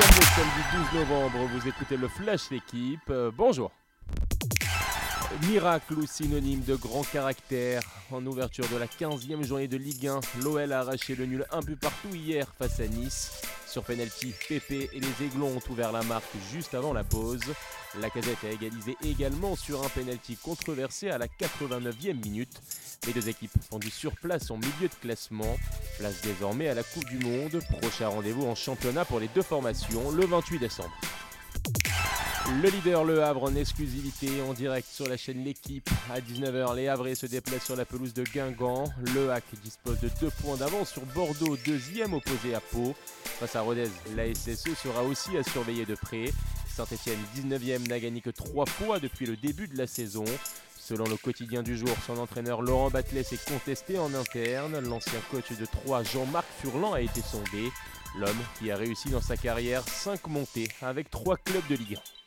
sommes le samedi 12 novembre, vous écoutez le Flash L'équipe. Euh, bonjour. Miracle ou synonyme de grand caractère. En ouverture de la 15e journée de Ligue 1, l'OL a arraché le nul un but partout hier face à Nice. Sur penalty, Pépé et les Aiglons ont ouvert la marque juste avant la pause. La casette a égalisé également sur un penalty controversé à la 89e minute. Les deux équipes pendues sur place en milieu de classement. Place désormais à la Coupe du Monde. Prochain rendez-vous en championnat pour les deux formations le 28 décembre. Le leader Le Havre en exclusivité en direct sur la chaîne L'équipe. À 19h, les Havrais se déplacent sur la pelouse de Guingamp. Le Hack dispose de deux points d'avance sur Bordeaux, deuxième opposé à Pau. Face à Rodez, la SSE sera aussi à surveiller de près. Saint-Etienne 19e n'a gagné que trois fois depuis le début de la saison. Selon le quotidien du jour, son entraîneur Laurent Batles est contesté en interne. L'ancien coach de Troyes, Jean-Marc Furlan, a été sondé. L'homme qui a réussi dans sa carrière 5 montées avec 3 clubs de Ligue 1.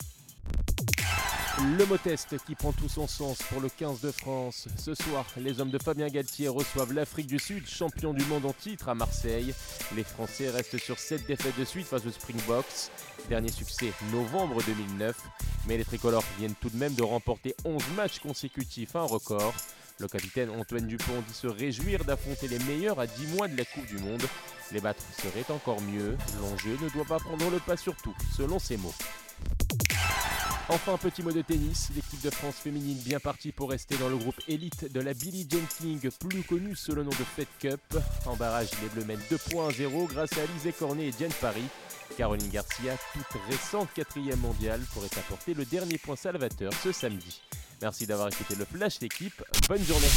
Le mot test qui prend tout son sens pour le 15 de France. Ce soir, les hommes de Fabien Galtier reçoivent l'Afrique du Sud, champion du monde en titre à Marseille. Les Français restent sur 7 défaites de suite face aux Springboks. Dernier succès novembre 2009. Mais les tricolores viennent tout de même de remporter 11 matchs consécutifs, un record. Le capitaine Antoine Dupont dit se réjouir d'affronter les meilleurs à 10 mois de la Coupe du Monde. Les battre serait encore mieux. L'enjeu ne doit pas prendre le pas sur tout, selon ses mots. Enfin, petit mot de tennis. L'équipe de France féminine bien partie pour rester dans le groupe élite de la Billie Jean King, plus connue sous le nom de Fed Cup. En barrage, les Bleus mènent 2.0 grâce à Alizé Cornet et Diane Paris. Caroline Garcia, toute récente quatrième mondiale, pourrait apporter le dernier point salvateur ce samedi. Merci d'avoir écouté le Flash d'équipe. Bonne journée.